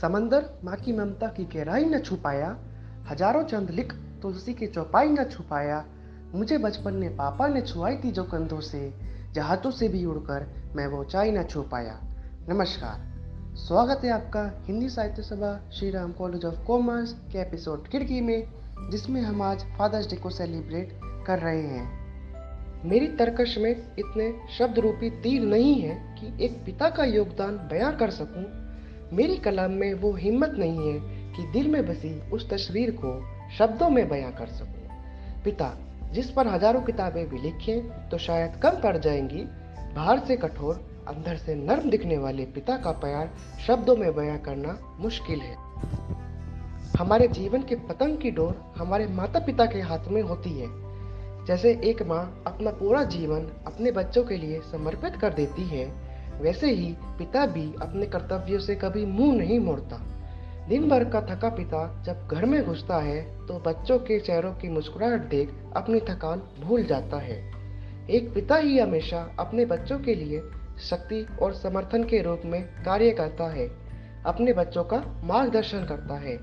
समंदर माँ की ममता की गहराई न छुपाया, हज़ारों चंद लिख तुलसी की चौपाई न छुपाया, मुझे बचपन में पापा ने छुआई थी जो कंधों से जहाजों से भी उड़कर मैं वो ऊंचाई न छू पाया। नमस्कार, स्वागत है आपका Hindi Sahitya Sabha Shri Ram college of commerce के एपिसोड खिड़की में, जिसमें हम आज फादर्स डे को सेलिब्रेट कर रहे हैं। मेरी तर्कश में इतने शब्द रूपी तीर नहीं है कि एक पिता का योगदान बयां कर सकूँ मेरी कलाम में वो हिम्मत नहीं है कि दिल में बसी उस तस्वीर को शब्दों में बयां कर सकूँ। पिता, जिस पर हज़ारों किताबें भी लिखें तो शायद कम पड़ जाएँगी। बाहर से कठोर, अंदर से नर्म दिखने वाले पिता का प्यार शब्दों में बयां करना मुश्किल है। हमारे जीवन के पतंग की डोर हमारे माता पिता के हाथ में होती है। जैसे एक माँ अपना पूरा जीवन अपने बच्चों के लिए समर्पित कर देती है वैसे ही पिता भी अपने कर्तव्य से कभी मुँह नहीं मोड़ता। दिन भर का थका पिता जब घर में घुसता है तो बच्चों के चेहरों की मुस्कुराहट देख अपनी थकान भूल जाता है। एक पिता ही हमेशा अपने बच्चों के लिए शक्ति और समर्थन के रूप में कार्य करता है, अपने बच्चों का मार्गदर्शन करता है।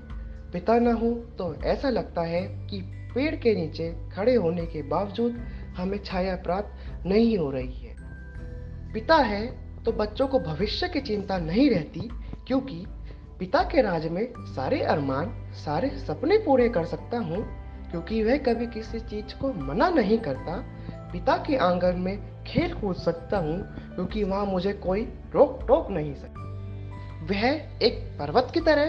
पिता न हो तो ऐसा लगता है कि पेड़ के नीचे खड़े होने के बावजूद हमें छाया प्राप्त नहीं हो रही है। पिता है तो बच्चों को भविष्य की चिंता नहीं रहती, क्योंकि पिता के राज में सारे अरमान, सारे सपने पूरे कर सकता हूँ, क्योंकि वह कभी किसी चीज़ को मना नहीं करता। पिता के आँगन में खेल कूद सकता हूँ, क्योंकि वहाँ मुझे कोई रोक टोक नहीं सकता। वह एक पर्वत की तरह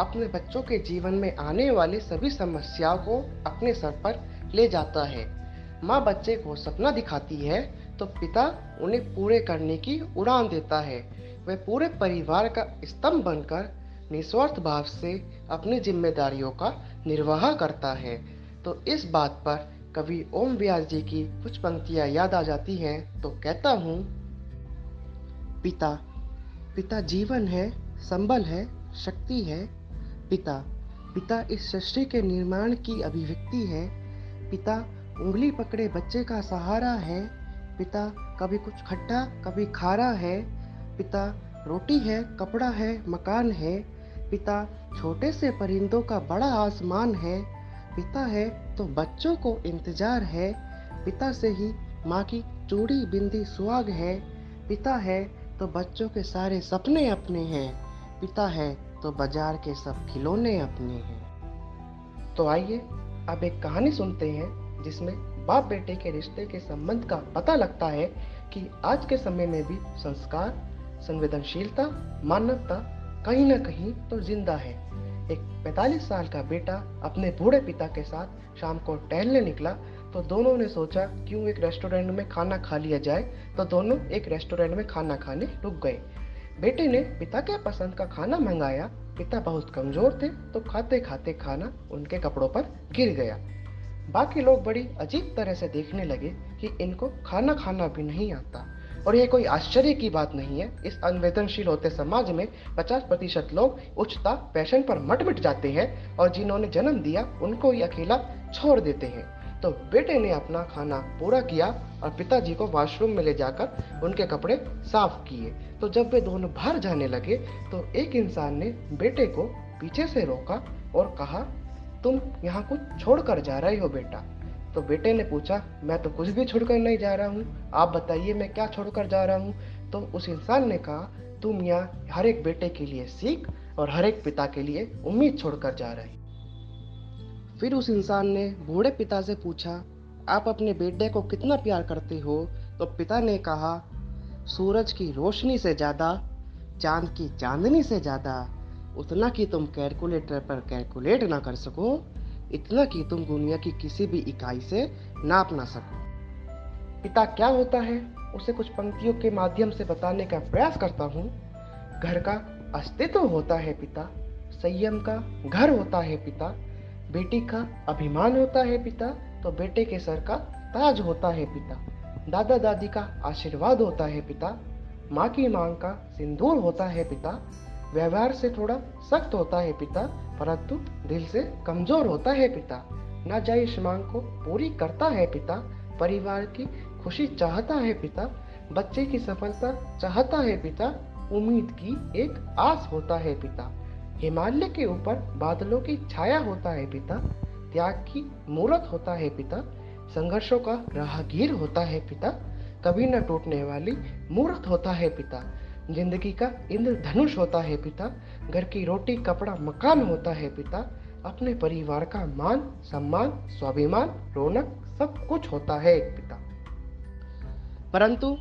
अपने बच्चों के जीवन में आने वाली सभी समस्याओं को अपने सर पर ले जाता है। माँ बच्चे को सपना दिखाती है तो पिता उन्हें पूरे करने की उड़ान देता है। वह पूरे परिवार का स्तंभ बनकर निस्वार्थ भाव से अपनी जिम्मेदारियों का निर्वाह करता है। तो इस बात पर कवि ओम व्यास जी की कुछ पंक्तियाँ याद आ जाती हैं तो कहता हूँ, पिता पिता जीवन है, संबल है, शक्ति है। पिता पिता इस सृष्टि के निर्माण की अभिव्यक्ति है। पिता, उंगली पकड़े बच्चे का सहारा है। पिता, कभी कुछ खट्टा, कभी खारा है। पिता, रोटी है, कपड़ा है, मकान है। पिता, छोटे से परिंदों का बड़ा आसमान है। पिता है तो बच्चों को इंतज़ार है। पिता से ही माँ की चूड़ी बिंदी सुहाग है। पिता है तो बच्चों के सारे सपने अपने हैं। पिता है तो बाज़ार के सब खिलौने अपने हैं। तो आइए, अब एक कहानी सुनते हैं, जिसमें बाप बेटे के रिश्ते के संबंध का पता लगता है कि आज के समय में भी संस्कार, संवेदनशीलता, मानवता कहीं ना कहीं तो ज़िंदा है। एक 45 साल का बेटा अपने बूढ़े पिता के साथ शाम को टहलने निकला तो दोनों ने सोचा, क्यों एक रेस्टोरेंट में खाना खा लिया जाए? तो दोनों एक रेस्टोरेंट में खाना खाने रुक गए। बेटे ने पिता के पसंद का खाना मंगाया। पिता बहुत कमज़ोर थे तो खाते खाते खाना उनके कपड़ों पर गिर गया। बाकी लोग बड़ी अजीब तरह से देखने लगे कि इनको खाना खाना भी नहीं आता। और यह कोई आश्चर्य की बात नहीं है, इस अनवेदनशील होते समाज में 50 प्रतिशत लोग उच्चता, पैशन पर मट मिट जाते हैं और जिन्होंने जन्म दिया, उनको ही अकेला छोड़ देते हैं। तो बेटे ने अपना खाना पूरा किया और पिताजी को वॉशरूम में ले जाकर उनके कपड़े साफ़ किए। तो जब वे दोनों बाहर जाने लगे तो एक इंसान ने बेटे को पीछे से रोका और कहा तुम यहाँ कुछ छोड़ कर जा रहे हो बेटा। तो बेटे ने पूछा, मैं तो कुछ भी छोड़कर नहीं जा रहा हूँ। आप बताइए मैं क्या छोड़कर जा रहा हूँ? तो उस इंसान ने कहा, तुम यहाँ हर एक बेटे के लिए सीख और हर एक पिता के लिए उम्मीद छोड़कर जा रहे फिर उस इंसान ने बूढ़े पिता से पूछा, आप अपने बेटे को कितना प्यार करते हो? तो पिता ने कहा, सूरज की रोशनी से ज़्यादा, चाँद की चांदनी से ज़्यादा उतना कि तुम कैलकुलेटर पर कैलकुलेट ना कर सको, इतना कि तुम दुनिया की किसी भी इकाई से नाप ना सको। पिता क्या होता है, उसे कुछ पंक्तियों के माध्यम से बताने का प्रयास करता हूँ। घर का अस्तित्व होता है पिता, संयम का घर होता है पिता, बेटी का अभिमान होता है पिता तो बेटे के सर का ताज होता है पिता। दादा दादी का आशीर्वाद होता है पिता, माँ की मांग का सिंदूर होता है पिता व्यवहार से थोड़ा सख्त होता है पिता, परंतु दिल से कमज़ोर होता है पिता। ना जायज़ मांग को पूरी करता है पिता, परिवार की खुशी चाहता है पिता, बच्चे की सफलता चाहता है पिता, उम्मीद की एक आस होता है पिता। हिमालय के ऊपर बादलों की छाया होता है पिता, त्याग की मूर्त होता है पिता, संघर्षों का राहगीर होता है पिता, कभी न टूटने वाली मूर्त होता है पिता। ज़िंदगी का इंद्रधनुष होता है पिता, घर की रोटी, कपड़ा, मकान होता है पिता, अपने परिवार का मान, सम्मान, स्वाभिमान, रौनक, सब कुछ होता है पिता। परंतु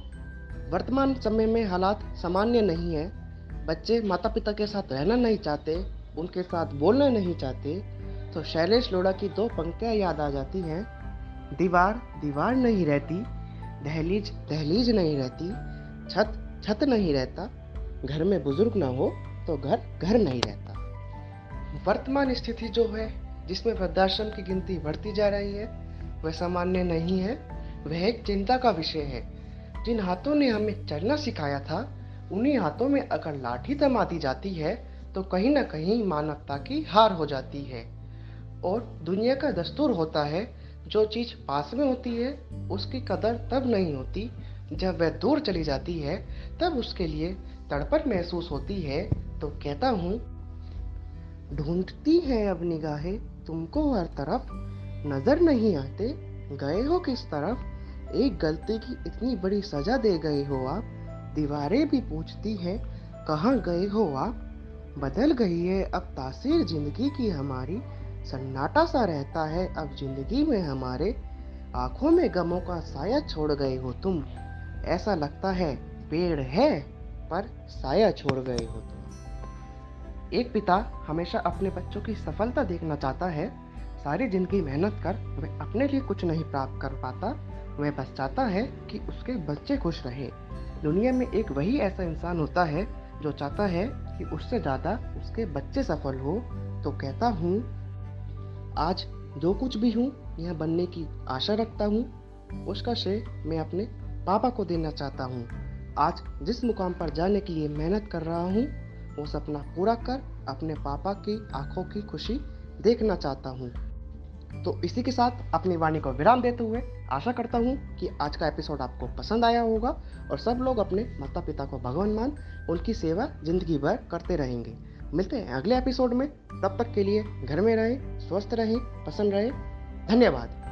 वर्तमान समय में हालात सामान्य नहीं है। बच्चे माता पिता के साथ रहना नहीं चाहते, उनके साथ बोलना नहीं चाहते तो शैलेश लोड़ा की दो पंक्तियाँ याद आ जाती हैं। दीवार दीवार नहीं रहती, दहलीज दहलीज नहीं रहती, छत छत नहीं रहता, घर में बुज़ुर्ग ना हो तो घर घर नहीं रहता। वर्तमान स्थिति जो है, जिसमें वृद्धाश्रम की गिनती बढ़ती जा रही है, वह सामान्य नहीं है, वह एक चिंता का विषय है। जिन हाथों ने हमें चलना सिखाया था, उन्हीं हाथों में अगर लाठी थमा दी जाती है तो कहीं ना कहीं मानवता की हार हो जाती है। और दुनिया का दस्तूर होता है, जो चीज़ पास में होती है, उसकी कदर तब नहीं होती जब वह दूर चली जाती है, तब उसके लिए तड़पट महसूस होती है तो कहता हूँ, ढूंढती है अब निगाहें तुमको हर तरफ़। नज़र नहीं आते, गए हो किस तरफ़? एक गलती की इतनी बड़ी सजा दे गए हो आप। दीवारें भी पूछती हैं, कहाँ गए हो आप? बदल गई है अब तासीर ज़िंदगी की हमारी। सन्नाटा सा रहता है अब ज़िंदगी में हमारे। आँखों में गमों का साया छोड़ गए हो तुम। ऐसा लगता है पेड़ है, पर साया छोड़ गए हो। तुम एक पिता हमेशा अपने बच्चों की सफलता देखना चाहता है। सारी ज़िंदगी मेहनत कर वह अपने लिए कुछ नहीं प्राप्त कर पाता। वह बस चाहता है कि उसके बच्चे खुश रहे। दुनिया में एक वही ऐसा इंसान होता है जो चाहता है कि उससे ज़्यादा उसके बच्चे सफल हो। तो कहता हूँ, आज जो कुछ भी हूँ, यह बनने की आशा रखता हूँ। उसका श्रेय मैं अपने पापा को देना चाहता हूँ। आज जिस मुकाम पर जाने के लिए मेहनत कर रहा हूँ, वो सपना पूरा कर अपने पापा की आँखों की खुशी देखना चाहता हूँ। तो इसी के साथ अपनी वाणी को विराम देते हुए आशा करता हूँ कि आज का एपिसोड आपको पसंद आया होगा और सब लोग अपने माता पिता को भगवान मान, उनकी सेवा ज़िंदगी भर करते रहेंगे। मिलते हैं अगले एपिसोड में। तब तक के लिए घर में रहें, स्वस्थ रहें पसंद रहें। धन्यवाद।